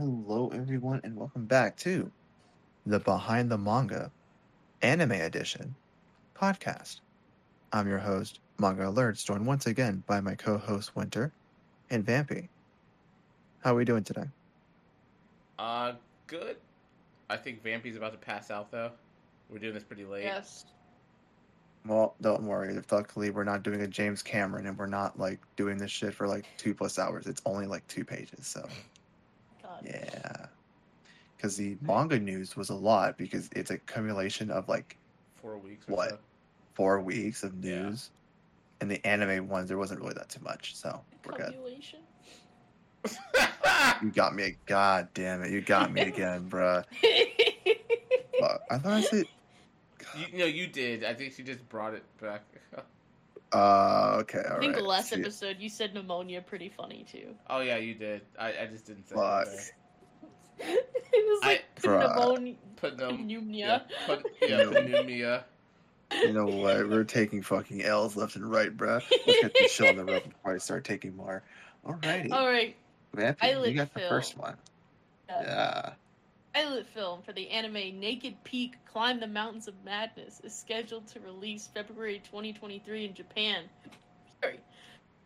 Hello, everyone, and welcome back to the Behind the Manga Anime Edition podcast. I'm your host, Manga Alerts, joined once again by my co-host Winter and Vampy. How are we doing today? Uh, good. I think Vampy's about to pass out though. We're doing this pretty late. Yes. Well, don't worry. Luckily, we're not doing a James Cameron, and we're not like doing this shit for like two plus hours. It's only like two pages, so God. Yeah. Because the manga news was a lot because it's a accumulation of like Four weeks. Or What? So. four weeks of Yeah. news. And the anime ones, there wasn't really that too much, so we're good. Cumulation. You got me. God damn it, you got me again, bruh. I thought I said. you, no, you did. I think she just brought it back. Uh, okay, all I think right. the last See- episode you said pneumonia pretty funny too. oh yeah, you did. I, I just didn't say Fuck. it. it was like Bruh. pneumonia. Put no. Yeah, Pneumonia. put, yeah, pneumonia. You know what? We're taking fucking L's left and right, bruh. Let's get this show on the road before I start taking more. Alrighty. All right. Vampy, I you lit got the film. first one. Yeah. Pilot film for the anime Naked Peak Climb the Mountains of Madness is scheduled to release February 2023 in Japan. Sorry.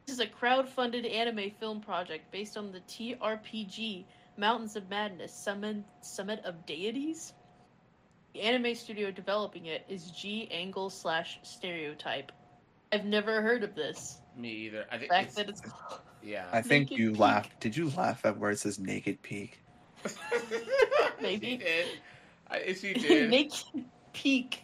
This is a crowd-funded anime film project based on the TRPG Mountains of Madness Summit, Summit of Deities. The anime studio developing it is G Angle slash Stereotype. I've never heard of this. Me either. I The think fact it's, that it's yeah. I think Naked you Peak. laughed. Did you laugh at where it says Naked Peak? Maybe. she did. I, she did. Naked Peak.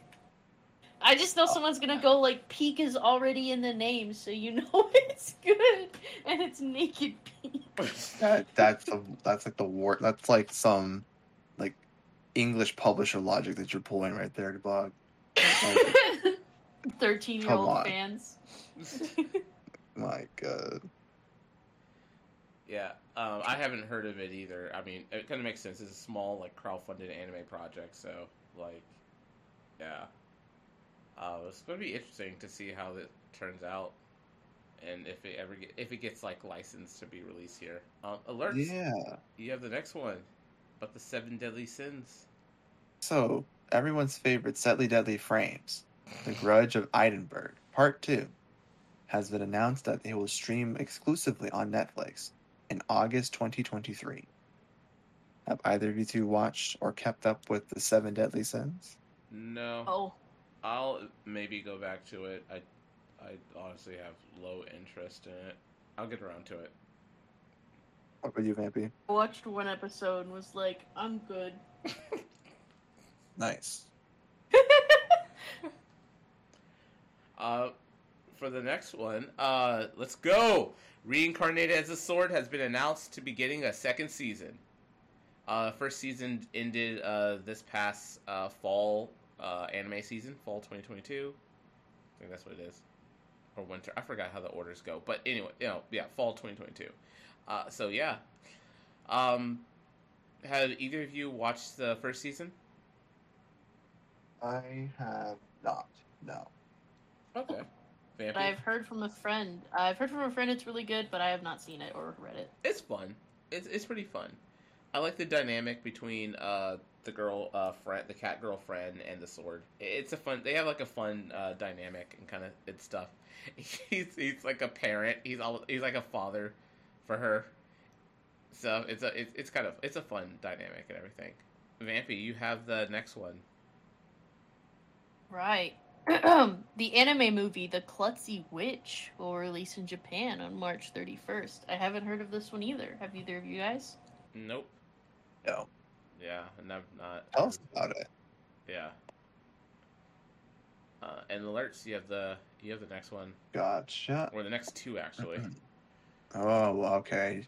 I just know oh. someone's gonna go like Peak is already in the name, so you know it's good, and it's Naked Peak. That that's a, that's like the war. That's like some like English publisher logic that you're pulling right there, dog. Thirteen-year-old fans. My God. Yeah, um, I haven't heard of it either. I mean, it kind of makes sense. It's a small, like, crowdfunded anime project, so, like, yeah. Uh, it's going to be interesting to see how it turns out, and if it ever get, if it gets like licensed to be released here. Um, alerts. Yeah. You have the next one, about the seven deadly sins. So everyone's favorite Setly Deadly Frames, The Grudge of Edinburgh, Part Two, has been announced that it will stream exclusively on Netflix in August 2023. Have either of you two watched or kept up with the Seven Deadly Sins? No, oh, I'll maybe go back to it. I, I honestly have low interest in it. I'll get around to it. What about you, Vampy? I watched one episode and was like, I'm good. Nice. Uh, for the next one, uh, let's go. Reincarnated as a Sword has been announced to be getting a second season. Uh, first season ended uh, this past uh, fall uh, anime season, fall 2022. I think that's what it is, or winter. I forgot how the orders go, but anyway, you know, yeah, fall 2022. Uh, so yeah, um, have either of you watched the first season? I have not. No. Okay. But I've heard from a friend. I've heard from a friend it's really good, but I have not seen it or read it. it's fun. It's it's pretty fun. I like the dynamic between uh the girl uh friend, the cat girlfriend, and the sword. It's a fun. They have like a fun uh, dynamic and kind of it's stuff. He's he's like a parent. He's all he's like a father for her. So it's a it's, it's kind of it's a fun dynamic and everything. Vampy, you have the next one. Right. the anime movie The Klutzy Witch will release in Japan on March 31st. I haven't heard of this one either. Have either of you guys? Nope. No. Yeah, and I'm not. Tell us about it. Yeah. Uh, and alerts, you have the you have the next one Gotcha. or the next two actually. Oh, okay.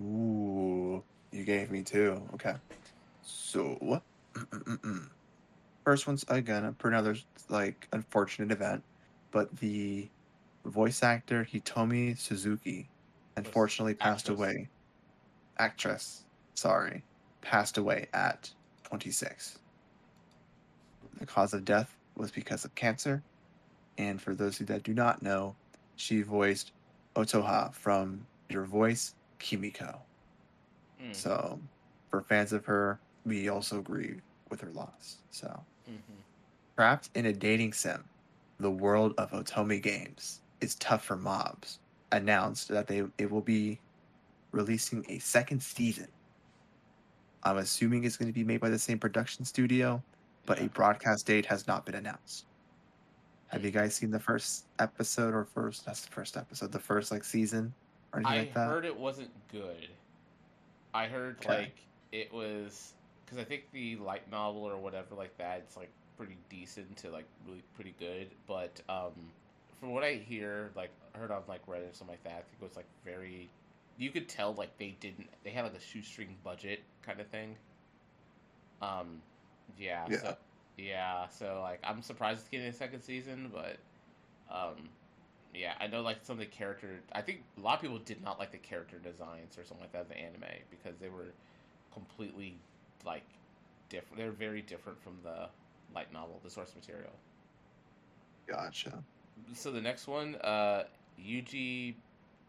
Ooh, you gave me two. Okay. So, mm, mm, mm. First one's again for another like unfortunate event, but the voice actor Hitomi Suzuki unfortunately passed Actress. away. Actress, sorry, passed away at 26. The cause of death was because of cancer, and for those that do not know, she voiced Otoha from Your Voice Kimiko. Mm. So for fans of her, we also grieve with her loss. So, hmm trapped in a dating sim, the world of Otome Games is tough for mobs. Announced that they it will be releasing a second season. I'm assuming it's going to be made by the same production studio, but Yeah. a broadcast date has not been announced. Have you guys seen the first episode or first? That's the first episode. The first like season or anything I like that. I heard it wasn't good. I heard Okay. like it was because I think the light novel or whatever like that. It's like pretty decent to like really pretty good. But um, from what I hear, like heard on like Reddit or something like that, I think it was like very. You could tell like they didn't. They had like a shoestring budget kind of thing. Um, yeah. Yeah. So, yeah. So like, I'm surprised it's getting a second season, but um, yeah, I know like some of the character. I think a lot of people did not like the character designs or something like that in the anime because they were completely like different. They're very different from the light novel, the source material. Gotcha. So the next one, uh, Yuji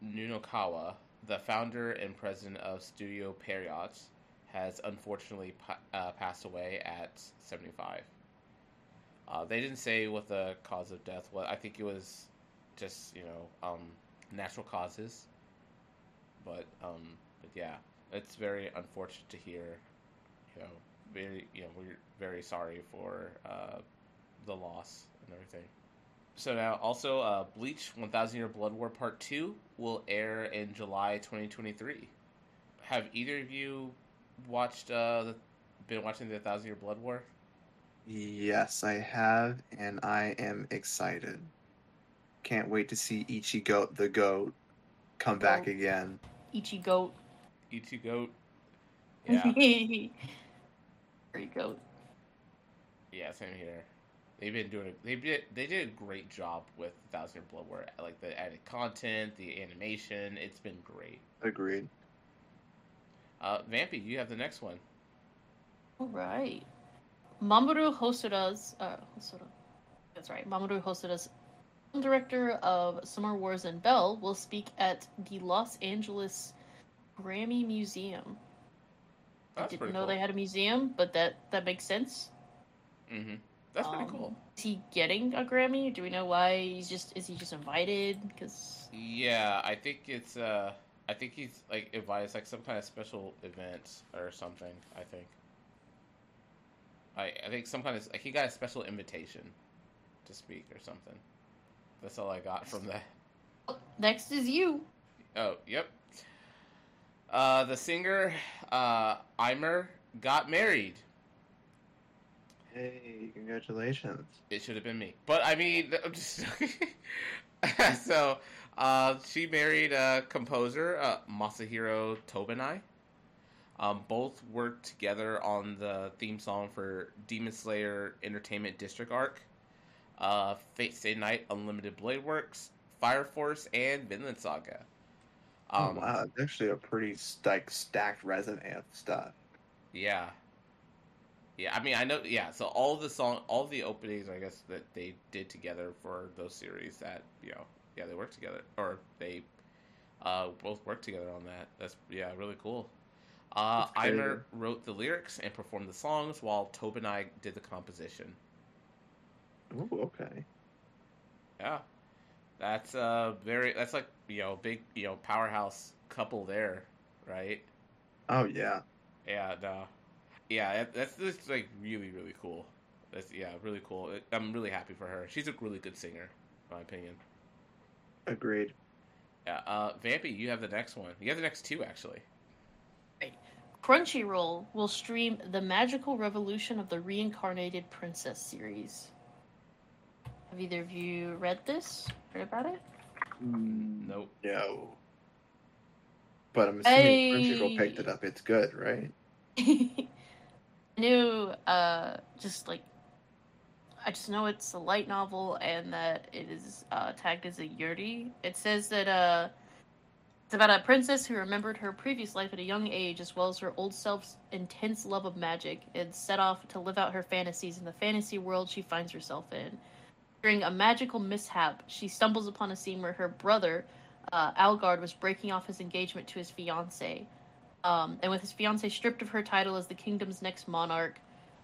Nunokawa, the founder and president of Studio Pierrot, has unfortunately pa- uh, passed away at 75. Uh, they didn't say what the cause of death was. I think it was just you know um, natural causes. But um, but yeah, it's very unfortunate to hear. You know, very you know we're very sorry for uh, the loss and everything. So now, also, uh, Bleach 1000 Year Blood War Part 2 will air in July 2023. Have either of you watched, uh, the, been watching the 1000 Year Blood War? Yes, I have, and I am excited. Can't wait to see Ichigo the goat come back again. Ichi goat. Ichi Goat? Yeah, Very goat. yeah, same here. They've been doing a, they did they did a great job with 1000 Year Blood War. Like the added content, the animation, it's been great. Agreed. Uh, Vampy, you have the next one. All right. Mamoru Hosoda's uh Hosoda. That's right. Mamoru Hosoda's film director of Summer Wars and Belle will speak at the Los Angeles Grammy Museum. I didn't know cool. they had a museum, but that that makes sense. hmm That's pretty Um, cool. Is he getting a Grammy? Do we know why he's just is he just invited? Because Yeah, I think it's uh I think he's like invited like some kind of special event or something, I think. I I think some kind of like he got a special invitation to speak or something. That's all I got from that. next is you. Oh, yep. Uh the singer uh Aimer got married. Hey, congratulations. It should have been me. But I mean, I'm just so uh, she married a composer, uh, Masahiro Tobinai. Um, both worked together on the theme song for Demon Slayer Entertainment District Arc, uh, Fate Stay Night Unlimited Blade Works, Fire Force, and Vinland Saga. Um, oh, wow, it's actually a pretty like stacked resume of stuff. Yeah. Yeah, I mean, I know. Yeah, so all the song, all the openings, I guess that they did together for those series. That you know, yeah, they worked together, or they uh, both worked together on that. That's yeah, really cool. Uh. Aimer wrote the lyrics and performed the songs, while Tobinai did the composition. Ooh, okay. Yeah, that's uh very. That's like you know, big you know, powerhouse couple there, right? Oh yeah. Yeah, no. Yeah, that's just like really, really cool. That's yeah, really cool. I'm really happy for her. She's a really good singer, in my opinion. Agreed. Yeah, uh, Vampy, you have the next one. You have the next two actually. Crunchyroll will stream The Magical Revolution of the Reincarnated Princess series. Have either of you read this? Heard about it? Nope. No. But I'm assuming Crunchyroll Hey. picked it up. It's good, right? I knew, uh, just like, I just know it's a light novel and that it is uh, tagged as a yuri. It says that uh, it's about a princess who remembered her previous life at a young age as well as her old self's intense love of magic and set off to live out her fantasies in the fantasy world she finds herself in. During a magical mishap, she stumbles upon a scene where her brother, uh, Algard, was breaking off his engagement to his fiancee. Um, and with his fiancee stripped of her title as the kingdom's next monarch,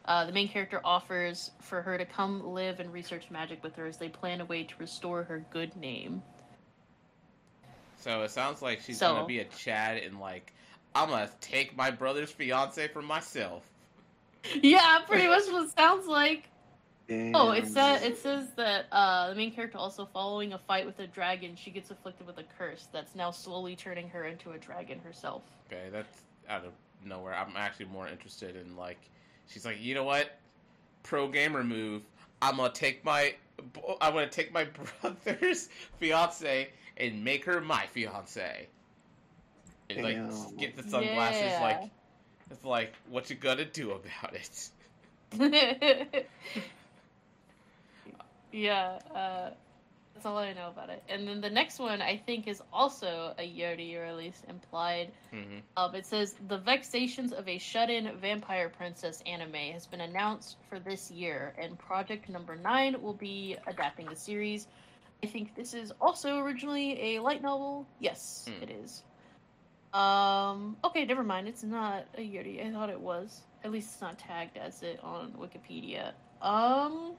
uh, the main character offers for her to come live and research magic with her as they plan a way to restore her good name. So it sounds like she's So- gonna be a Chad and like I'm gonna take my brother's fiance for myself. yeah, pretty much what it sounds like. Oh, it says it says that uh, the main character also following a fight with a dragon, she gets afflicted with a curse that's now slowly turning her into a dragon herself. Okay, that's out of nowhere. I'm actually more interested in like she's like, you know what, pro gamer move. I'm gonna take my I'm gonna take my brother's fiance and make her my fiance. And like Damn. get the sunglasses. Yeah. Like it's like what you gonna do about it? yeah, uh, that's all I know about it. And then the next one I think is also a Yuri, or at least implied. hmm Um, it says the Vexations of a Shut-in Vampire Princess anime has been announced for this year, and Project Number Nine will be adapting the series. I think this is also originally a light novel. Yes, Hmm. it is. Um. Okay, never mind. It's not a Yuri. I thought it was. At least it's not tagged as it on Wikipedia. Um.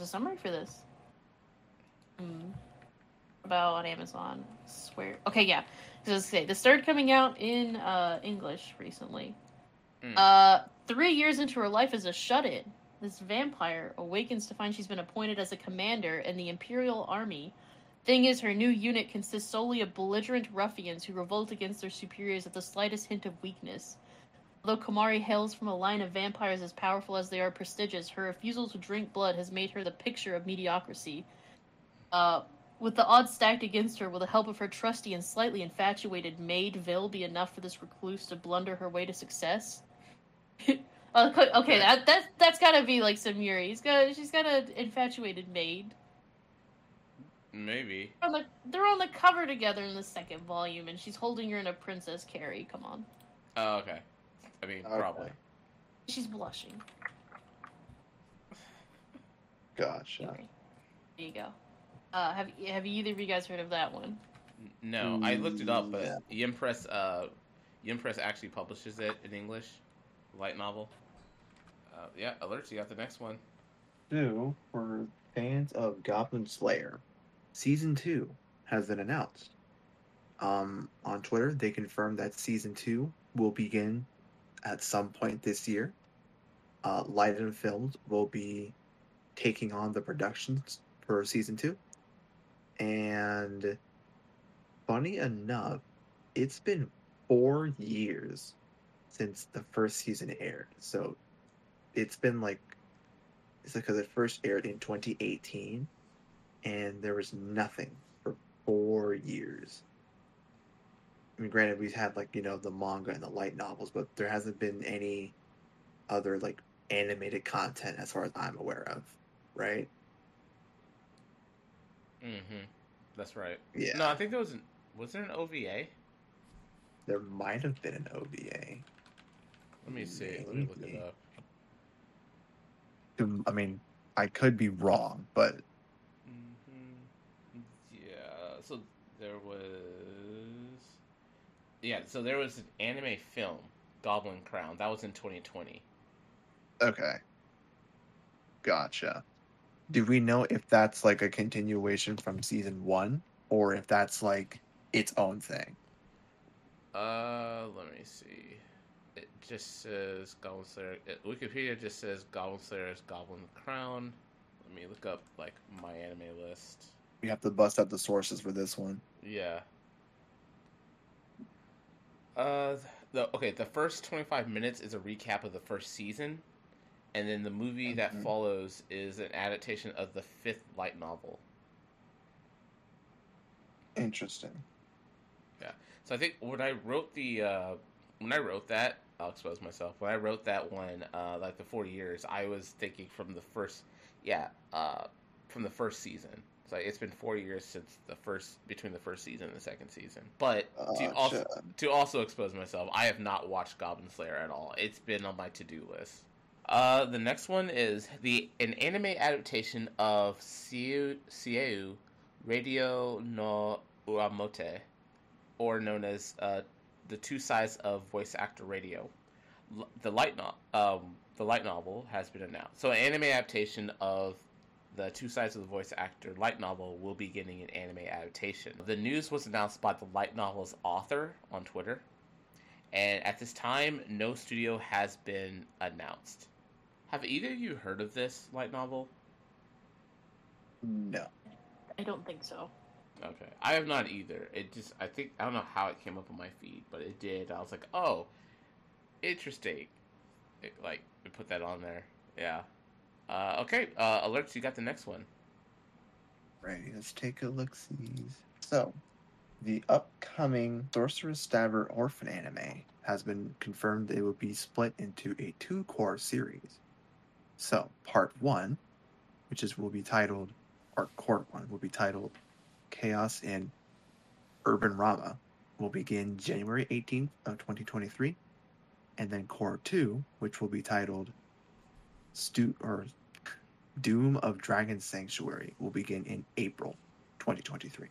There's a summary for this. Hmm. About on Amazon. Swear. Okay, yeah. So say this started coming out in uh, English recently. Mm. Uh, three years into her life as a shut-in, this vampire awakens to find she's been appointed as a commander in the Imperial Army. Thing is, her new unit consists solely of belligerent ruffians who revolt against their superiors at the slightest hint of weakness. Although Komari hails from a line of vampires as powerful as they are prestigious, her refusal to drink blood has made her the picture of mediocrity. Uh, with the odds stacked against her, will the help of her trusty and slightly infatuated maid Vil be enough for this recluse to blunder her way to success? Uh, okay, that that that's gotta be like some Yuri. He's got she's got an infatuated maid. Maybe. On the, they're on the cover together in the second volume, and she's holding her in a princess carry. Come on, Oh, okay. I mean, Okay. probably. she's blushing. Gotcha. Yuri. There you go. Uh, have have either of you guys heard of that one? No, I looked it up, but Yeah. Yen Press, uh, Yen Press actually publishes it in English, light novel. Uh, yeah, alerts. You got the next one. Two, for fans of Goblin Slayer, season two has been announced. Um, on Twitter, they confirmed that season two will begin at some point this year. Uh, Liden Films will be taking on the productions for season two. And funny enough, it's been four years since the first season aired. So it's been like it's because it first aired in 2018 and there was nothing for four years. I mean, granted, we've had like you know the manga and the light novels, but there hasn't been any other like animated content as far as I'm aware of, right? Mm-hmm. That's right. Yeah, No, I think there was an. Was there an OVA? there might have been an OVA. Let me see. Let me look it up. I mean, I could be wrong, but mm-hmm. Yeah. So there was. Yeah. So there was an anime film, Goblin Crown. That was in 2020. okay, gotcha. Do we know if that's like a continuation from season one, or if that's like its own thing? Uh, let me see. It just says Goblin Slayer. Wikipedia just says Goblin Slayer's Goblin Crown. Let me look up like my anime list. We have to bust out the sources for this one. Yeah. Uh, the okay. The first twenty five minutes is a recap of the first season, and then the movie that Mhm. follows is an adaptation of the fifth light novel. Interesting. Yeah. So I think when I wrote the uh, when I wrote that, I'll expose myself. When I wrote that one, uh, like the four years, I was thinking from the first, yeah, uh, from the first season. So it's been four years since the first between the first season and the second season. But to also Gotcha. to also expose myself, I have not watched Goblin Slayer at all. It's been on my to do list. Uh, the next one is the an anime adaptation of Siu Sieu Radio no Uamote, or known as uh, the two sides of voice actor radio. L- the light no- um, the light novel has been announced. So, an anime adaptation of the two sides of the voice actor light novel will be getting an anime adaptation. The news was announced by the light novel's author on Twitter, and at this time, no studio has been announced. Have either of you heard of this light novel? No. I don't think so. Okay, I have not either. It just I think I don't know how it came up on my feed, but it did. I was like, oh, interesting. It, like it put that on there. Yeah. Uh, okay, uh, alerts. You got the next one. Right, let's take a look. So, the upcoming Sorcerous Stabber Orphen anime has been confirmed it will be split into a two core series. So, part one, which is will be titled, or core one, will be titled Chaos in Urban Rama, will begin January 18th of 2023. And then core two, which will be titled Stu or Doom of Dragon Sanctuary will begin in April 2023.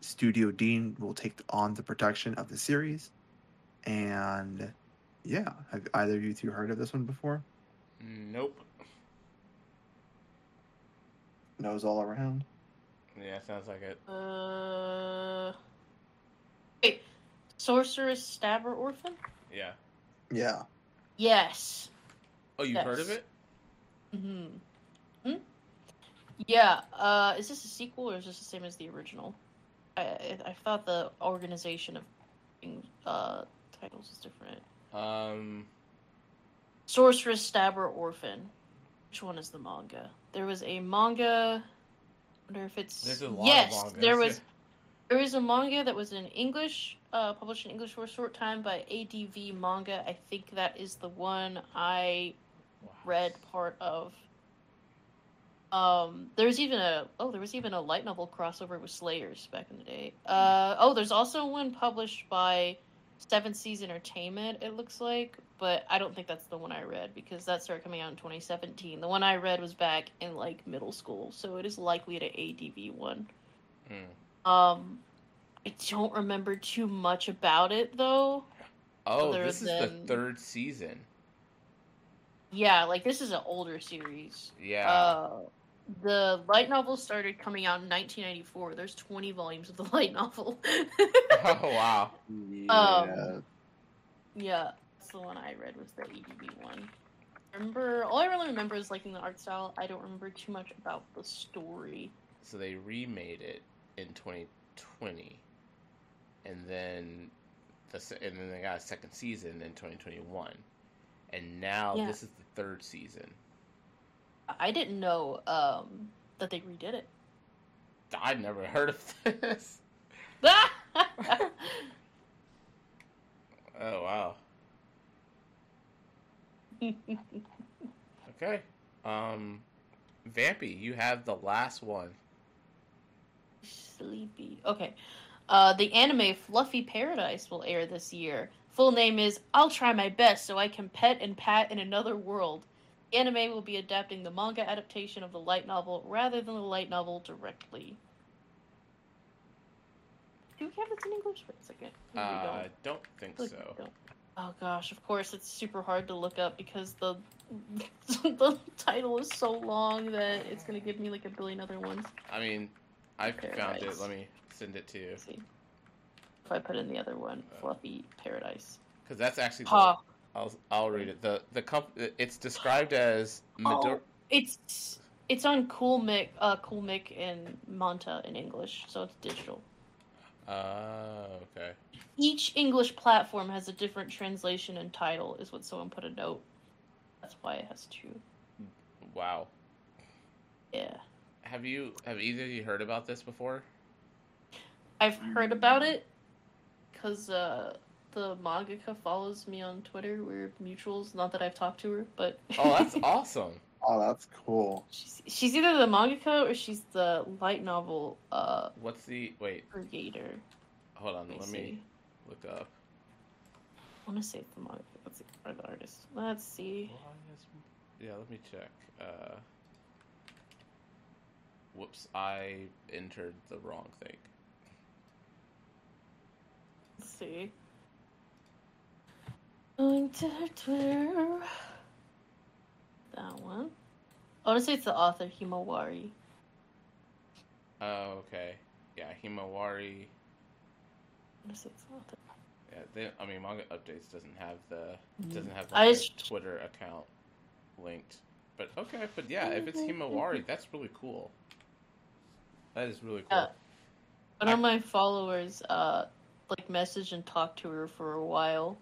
Studio Dean will take on the production of the series. And yeah, have either of you two heard of this one before? Nope. Nose all around? Yeah, sounds like it. Uh, wait, sorcerous, stabber, orphen? Yeah. Yeah. Yes. Oh, you've heard of it? Hmm. Hmm. Yeah. Uh, is this a sequel or is this the same as the original? I I, I thought the organization of uh titles is different. Um. Sorcerous, Stabber, Orphen. Which one is the manga? There was a manga. I wonder if it's There's a lot of yes. there was there was a manga that was in English, uh, published in English for a short time by ADV Manga. I think that is the one I. read part of. Um, there was even a oh, there was even a light novel crossover with Slayers back in the day. Uh, oh, there's also one published by Seven Seas Entertainment. It looks like, but I don't think that's the one I read because that started coming out in 2017. The one I read was back in like middle school, so it is likely an ADV one. Hmm. Um, I don't remember too much about it though. Oh, this is the third season. Yeah, like this is an older series. Yeah. Uh, the light novel started coming out in 1994. There's 20 volumes of the light novel. oh wow. Yeah. Um, yeah, that's the one I read was the ADV one. Remember, all I really remember is liking the art style. I don't remember too much about the story. So they remade it in 2020, and then the and then they got a second season in 2021, and now Yeah. this is the third season. I didn't know um, that they redid it. I've never heard of this. Oh wow. Okay. Um, Vampy, you have the last one. Sleepy. Okay. Uh, the anime Fluffy Paradise will air this year. Full name is I'll Try My Best So I Can Pet and Pat in Another World. The anime will be adapting the manga adaptation of the light novel rather than the light novel directly. Do we have this in English for a second? Uh, don't. I don't think Like, so. don't. Oh gosh, of course it's super hard to look up because the the title is so long that it's gonna give me like a billion other ones. I mean, I found it. Let me send it to you. If I put in the other one, Fluffy Paradise. because that's actually. The, I'll I'll read it. the the comp- It's described as Midor- Oh, it's it's on Coolmic, uh, Coolmic and Manta in English, so it's digital. Uh, okay. Each English platform has a different translation and title, is what someone put a note. That's why it has two. Wow. Yeah, Have you have either of you heard about this before? I've heard about it because uh, the mangaka follows me on Twitter. We're mutuals. Not that I've talked to her, but Oh, that's awesome. Oh, that's cool. she's, she's either the mangaka or she's the light novel uh, What's the wait? creator. Hold on. Let Let me me look up. I want to say the manga. Let's see. Or the artist. Let's see. Why Yeah, let me check. Uh, whoops, I entered the wrong thing. Let's see. Going to her Twitter. That one. I want to say it's the author, Himawari. Oh, okay. Yeah, Himawari. I want to say it's the author. Yeah, they, I mean, manga updates doesn't have the Mm. doesn't have the like, just- Twitter account linked. But okay, but yeah, if it's Himawari, that's really cool. That is really cool. Yeah. One of my followers, uh, like message and talk to her for a while.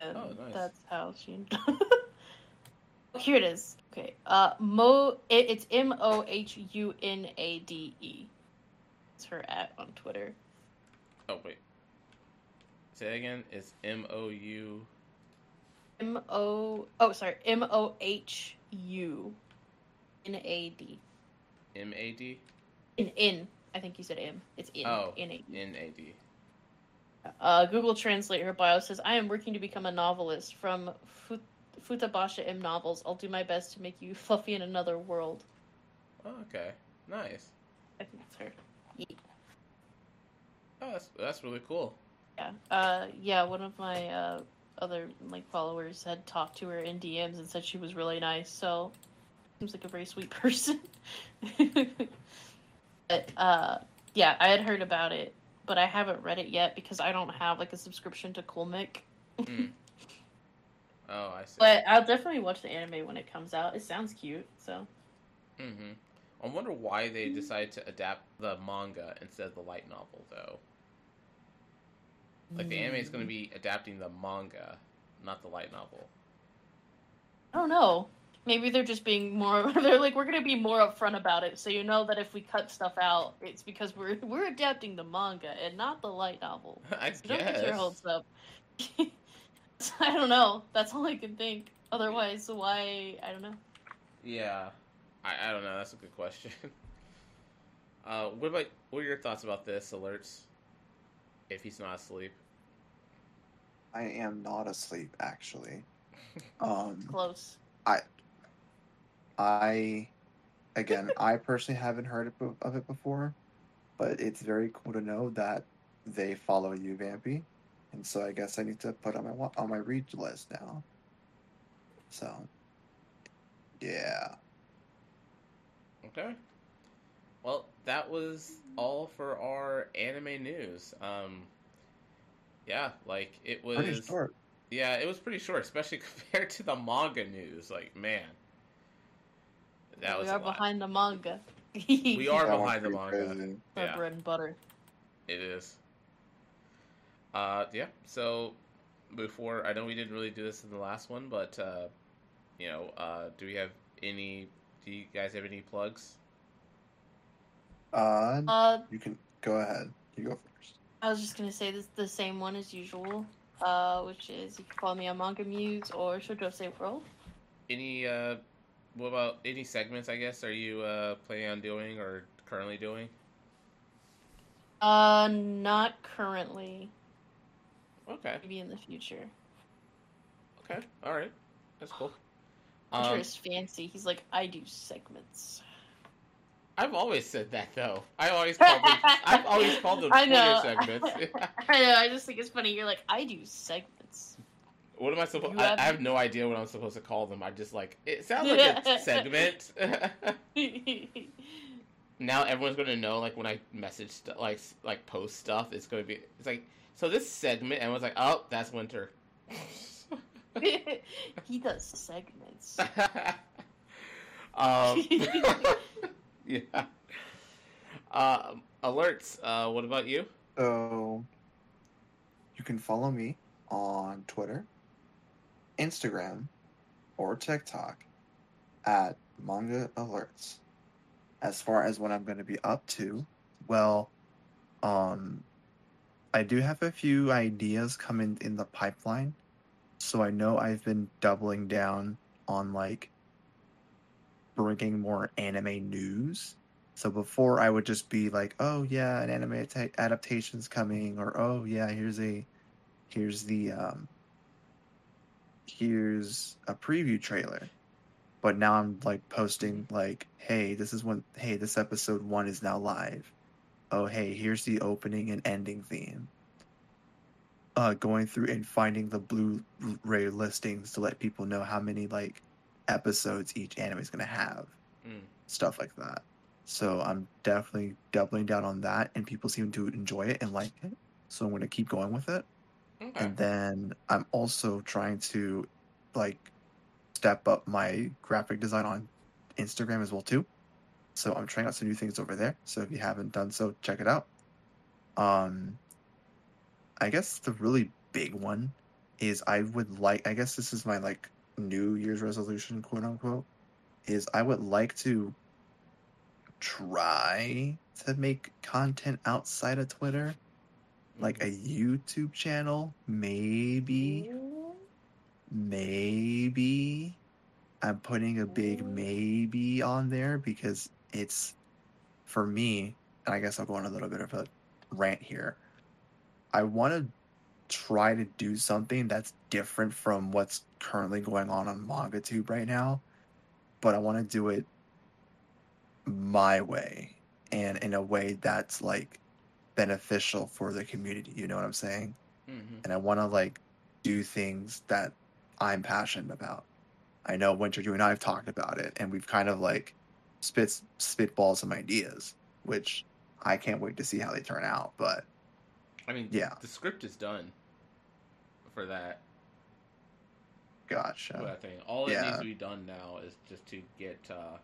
And Oh, nice. that's how she. Here it is. Okay. Uh, Mo. It, it's M O H U N A D E. It's her at on Twitter. Oh wait, say it again. It's M O U. M O. Oh, sorry. M O H U N A D. M A D In in. I think you said M. It's in. Oh. N A D. N A D. Uh, Google Translate her bio says, "I am working to become a novelist from Fut- Futabasha M novels. I'll do my best to make you fluffy in another world." Oh, okay, nice. I think it's her. Yeah. Oh, that's that's really cool. Yeah. Uh, yeah. One of my uh, other like followers had talked to her in DMs and said she was really nice. So seems like a very sweet person. but uh, yeah, I had heard about it, but I haven't read it yet because I don't have like a subscription to Coolmic. Mm. Oh, I see. But I'll definitely watch the anime when it comes out. It sounds cute, so. hmm I wonder why they decided to adapt the manga instead of the light novel, though. Like the anime is going to be adapting the manga, not the light novel. I don't know. Maybe they're just being more. They're like, we're gonna be more upfront about it, so you know that if we cut stuff out, it's because we're we're adapting the manga and not the light novel. I So don't get your hopes up. I don't know. That's all I can think. Otherwise, why? I don't know. Yeah, I, I don't know. That's a good question. Uh, what about what are your thoughts about this alerts? If he's not asleep, I am not asleep actually. Um, Close. I, again, I personally haven't heard of- of it before, but it's very cool to know that they follow you, Vampy, and so I guess I need to put on my on my read list now. So, yeah. okay. Well, that was all for our anime news. Um, yeah, like it was. Pretty short. Yeah, it was pretty short, especially compared to the manga news. Like, man, that was we are lot. behind the manga. We are That behind the manga. crazy. Our Yeah. bread and butter. It is. Uh, yeah. So before, I know we didn't really do this in the last one, but uh, you know, uh, do we have any? Do you guys have any plugs? Uh, Uh, you can go ahead. You go first. I was just gonna say this the same one as usual, uh, which is you can follow me on Manga Muse or Shoujo Say World. Any? Uh, what about any segments? I guess are you uh, planning on doing or currently doing? Uh, not currently. Okay. Maybe in the future. Okay. All right. That's cool. Hunter Um, is fancy. He's like, I do segments. I've always said that though. I always called them. I've always called them I know. segments. I know. I just think it's funny. You're like, I do segments. What am I supposed? You I, have- I have no idea what I'm supposed to call them. I just like it sounds like a segment. now everyone's gonna know like when I message st- like like post stuff, it's gonna be it's like so this segment. Everyone's like, oh, that's Winter. he does segments. um, yeah. Um, alerts. Uh, what about you? So, you can follow me on Twitter, Instagram, or TikTok at Manga Alerts. As far as what I'm going to be up to, well, um, I do have a few ideas coming in the pipeline. So I know I've been doubling down on like bringing more anime news. So before I would just be like, oh yeah, an anime ata- adaptation's coming, or oh yeah, here's a, here's the um, here's a preview trailer. But now I'm like posting like, hey, this is when, hey, this episode one is now live. Oh hey, here's the opening and ending theme. uh, going through and finding the Blu-ray listings to let people know how many like episodes each anime is going to have, Mm. stuff like that. So I'm definitely doubling down on that, and people seem to enjoy it and like it. So I'm going to keep going with it. Okay. And then I'm also trying to like step up my graphic design on Instagram as well too. So I'm trying out some new things over there. So if you haven't done so, check it out. Um I guess the really big one is I would like I guess this is my like New Year's resolution, quote unquote, is I would like to try to make content outside of Twitter like a YouTube channel, maybe, maybe. I'm putting a big mm. maybe on there because it's for me, and I guess I'll go on a little bit of a rant here. I want to try to do something that's different from what's currently going on on MangaTube right now, but I want to do it my way and in a way that's like beneficial for the community. You know what I'm saying? Mhm. And I want to like do things that I'm passionate about. I know Winter, you and I have talked about it, and we've kind of like spit spitball some ideas, which I can't wait to see how they turn out. But I mean, Yeah. the script is done for that. gotcha. I think all it Yeah. needs to be done now is just to get, uh,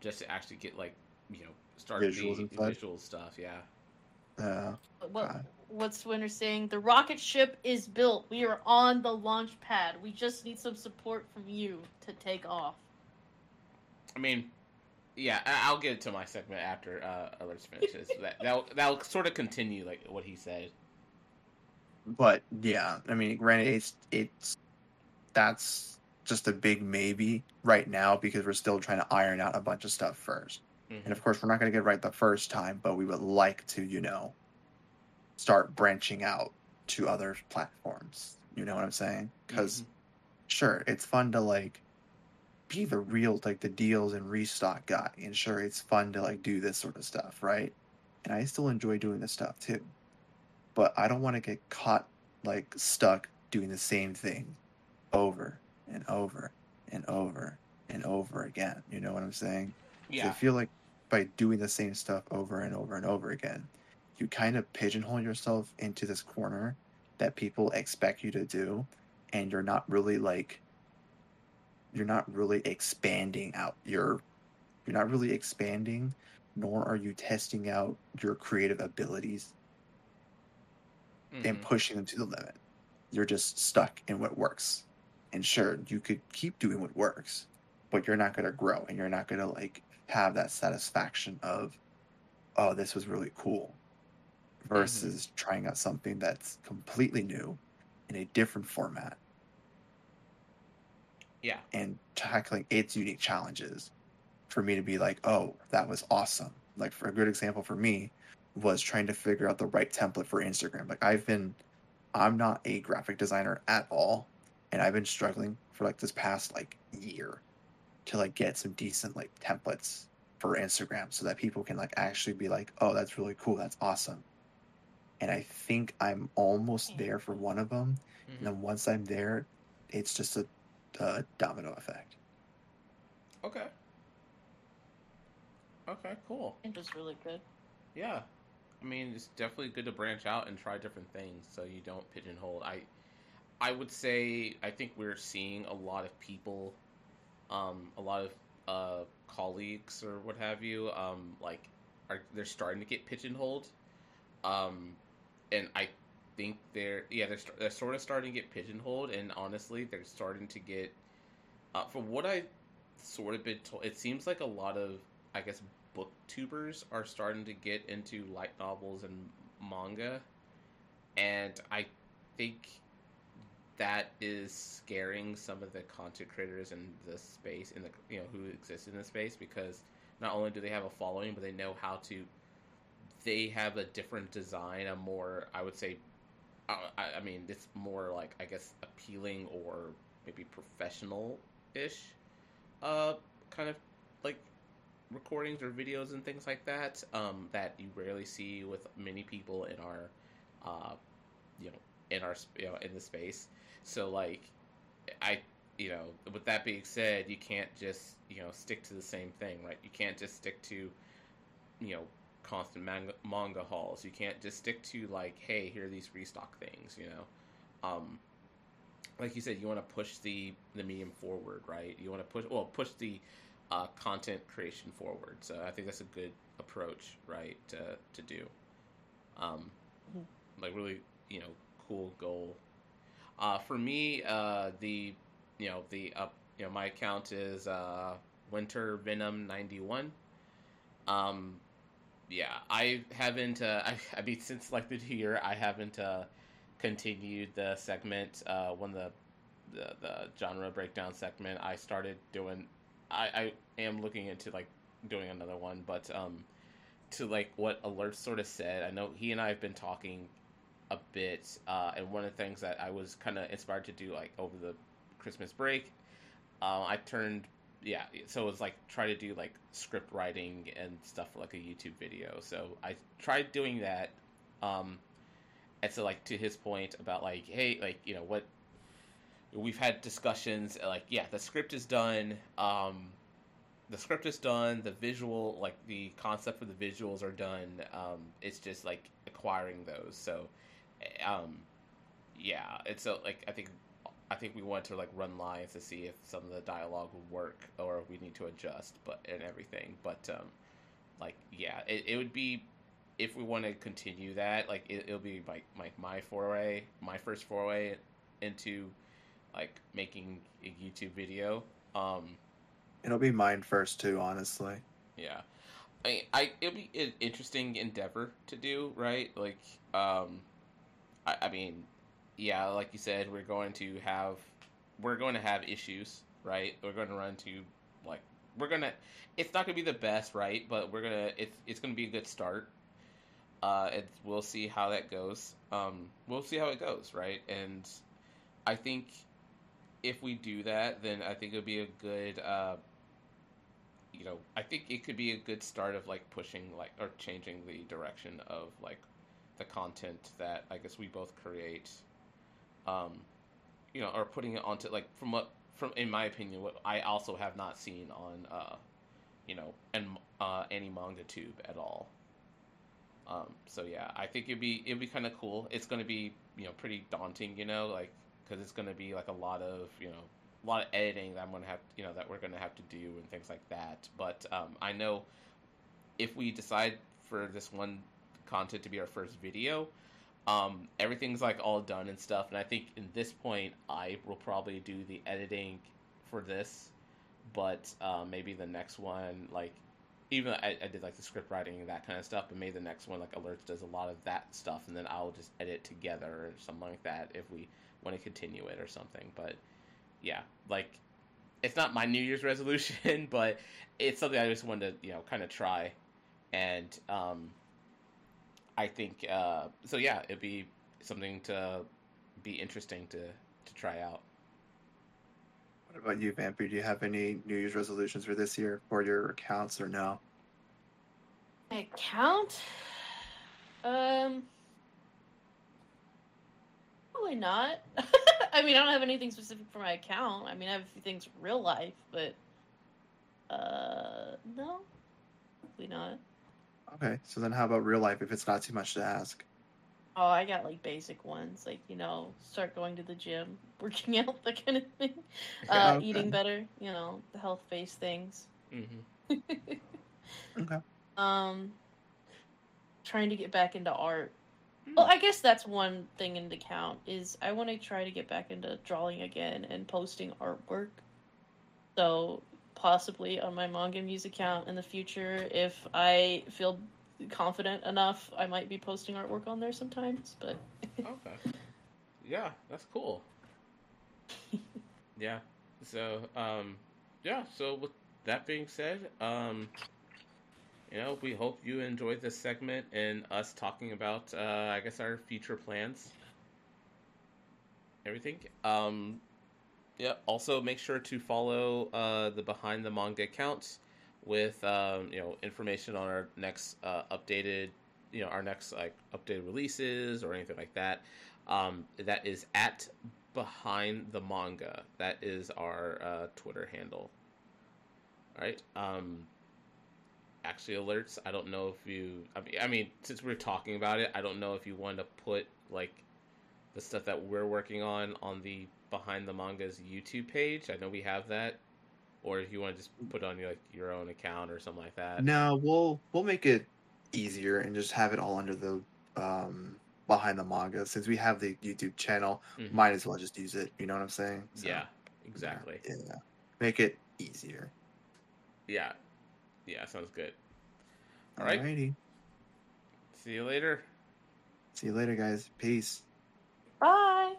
just to actually get like, you know, start Visuals the visual stuff. Yeah. Uh, What, God. what's Winter saying? The rocket ship is built. We are on the launch pad. We just need some support from you to take off. I mean, yeah, I- I'll get to my segment after uh, Alerts finishes. that that'll, that'll sort of continue like what he said. but yeah, I mean, granted, it's it's that's just a big maybe right now because we're still trying to iron out a bunch of stuff first. Mhm. And of course, we're not going to get it right the first time, but we would like to, you know, start branching out to other platforms. You know what I'm saying? Because Mhm. sure, it's fun to like be the real like the deals and restock guy, and sure, it's fun to like do this sort of stuff, right? And I still enjoy doing this stuff too, but I don't want to get caught like stuck doing the same thing over and over and over and over again. You know what I'm saying? 'Cause I feel like by doing the same stuff over and over and over again, you kind of pigeonhole yourself into this corner that people expect you to do, and you're not really like you're not really expanding out your you're not really expanding nor are you testing out your creative abilities and Mhm. pushing them to the limit. You're just stuck in what works. And sure you could keep doing what works but you're not going to grow and you're not going to like have that satisfaction of oh this was really cool mm-hmm. versus trying out something that's completely new in a different format. Yeah, and tackling its unique challenges for me to be like oh that was awesome. Like for a good example for me was trying to figure out the right template for instagram. Like i've been i'm not a graphic designer at all and i've been struggling for like this past like year to like get some decent like templates for instagram so that people can like actually be like oh that's really cool that's awesome and i think i'm almost there for one of them Mhm. and then once i'm there it's just a, a domino effect Okay. Okay, cool. It was really good. Yeah. I mean, it's definitely good to branch out and try different things so you don't pigeonhole. I I would say I think we're seeing a lot of people um a lot of uh colleagues or what have you um like are they're starting to get pigeonholed. Um and I think they're yeah, they're they're sort of starting to get pigeonholed and honestly, they're starting to get uh from what I sort of been told, it seems like a lot of I guess booktubers are starting to get into light novels and manga, and I think that is scaring some of the content creators in the space, in the you know who exist in the space, because not only do they have a following, but they know how to. They have a different design, a more I would say, I, I I mean, it's more like I guess appealing or maybe professional ish, uh, kind of like recordings or videos and things like that um, that you rarely see with many people in our uh, you know in our you know in the space. So like, I you know with that being said, you can't just you know stick to the same thing, right? You can't just stick to you know constant manga, manga hauls. You can't just stick to like, hey, here are these restock things, you know. Um, like you said, you want to push the the medium forward, right? You want to push well push the uh, content creation forward. So I think that's a good approach, right, to to do. Um, Mhm. like really, you know, cool goal. Uh, for me, uh, the you know the up you know my account is uh, Winter Venom ninety one. Um, yeah, I haven't. Uh, I, I mean, since like the year, I haven't uh, continued the segment. Uh, when the, the the genre breakdown segment, I started doing. I, I am looking into like doing another one, but um, to like what alert sort of said, I know he and I have been talking a bit, uh, and one of the things that I was kind of inspired to do like over the Christmas break, uh, I turned yeah, so it was like try to do like script writing and stuff for like a YouTube video. So I tried doing that. Um, and so like to his point about like, hey, like you know what, we've had discussions. Like yeah, the script is done. Um, the script is done. The visual, like the concept for the visuals are done. Um, it's just like acquiring those. So, um, yeah, it's so like I think I think we want to like run lines to see if some of the dialogue would work or if we need to adjust, but and everything. But um, like yeah, it, it would be if we want to continue that. Like it, it'll be like my my foray, my first foray into like making a YouTube video. Um, It'll be mine first too, honestly. yeah, I I it'll be an interesting endeavor to do, right? Like um, I, I mean yeah, like you said, we're going to have we're going to have issues, right? We're going to run to like we're gonna. It's not gonna be the best, right? But we're gonna. It's it's gonna be a good start. Uh, it's we'll see how that goes. Um, we'll see how it goes, right? And I think if we do that, then I think it'll be a good. Uh, you know, I think it could be a good start of like pushing like or changing the direction of like the content that I guess we both create um, you know, or putting it onto like from what from in my opinion, what I also have not seen on, uh, you know, and uh, any manga tube at all. Um, so yeah, I think it'd be it'd be kind of cool. It's gonna be you know pretty daunting, you know, like because it's gonna be like a lot of you know a lot of editing that I'm gonna have you know that we're gonna have to do and things like that. But um, I know if we decide for this one content to be our first video, um, everything's like all done and stuff, and I think in this point I will probably do the editing for this, but uh, maybe the next one like even I, I did like the script writing and that kind of stuff, but maybe the next one like alerts does a lot of that stuff, and then I'll just edit together or something like that if we want to continue it or something. But yeah, like it's not my New Year's resolution, but it's something I just wanted to you know kind of try, and um, I think uh, so. Yeah, it'd be something to be interesting to to try out. What about you, Vampy? Do you have any New Year's resolutions for this year for your accounts or no? My account? Um, probably not. I mean, I don't have anything specific for my account. I mean, I have a few things for real life, but uh, no, probably not. Okay, so then how about real life if it's not too much to ask? Oh, I got like basic ones, like you know, start going to the gym, working out, that kind of thing. Uh, Okay. Eating better, you know, the health-based things. Mm-hmm. Okay. um, trying to get back into art. Well, I guess that's one thing in the count is I want to try to get back into drawing again and posting artwork. So possibly on my manga muse account in the future, if I feel confident enough, I might be posting artwork on there sometimes. But Okay. Yeah, that's cool. yeah. So, um, yeah. So with that being said, um, you know, we hope you enjoyed this segment and us talking about, uh, I guess, our future plans. Everything. Um, yeah. Also, make sure to follow uh, the Behind the Manga accounts with um, you know information on our next uh, updated, you know, our next like updated releases or anything like that. Um, that is at behind the manga. That is our uh, Twitter handle. All right. Um, actually, alerts. I don't know if you. I mean, I mean, since we're talking about it, I don't know if you want to put like the stuff that we're working on on the behind the manga's YouTube page. I know we have that. Or if you want to just put on your like your own account or something like that. No, we'll we'll make it easier and just have it all under the um behind the manga since we have the YouTube channel. Mhm. Might as well just use it. You know what I'm saying? So, yeah, exactly. Yeah, yeah. Make it easier. Yeah. Yeah, sounds good. All right. Alrighty. See you later. See you later, guys. Peace. Bye.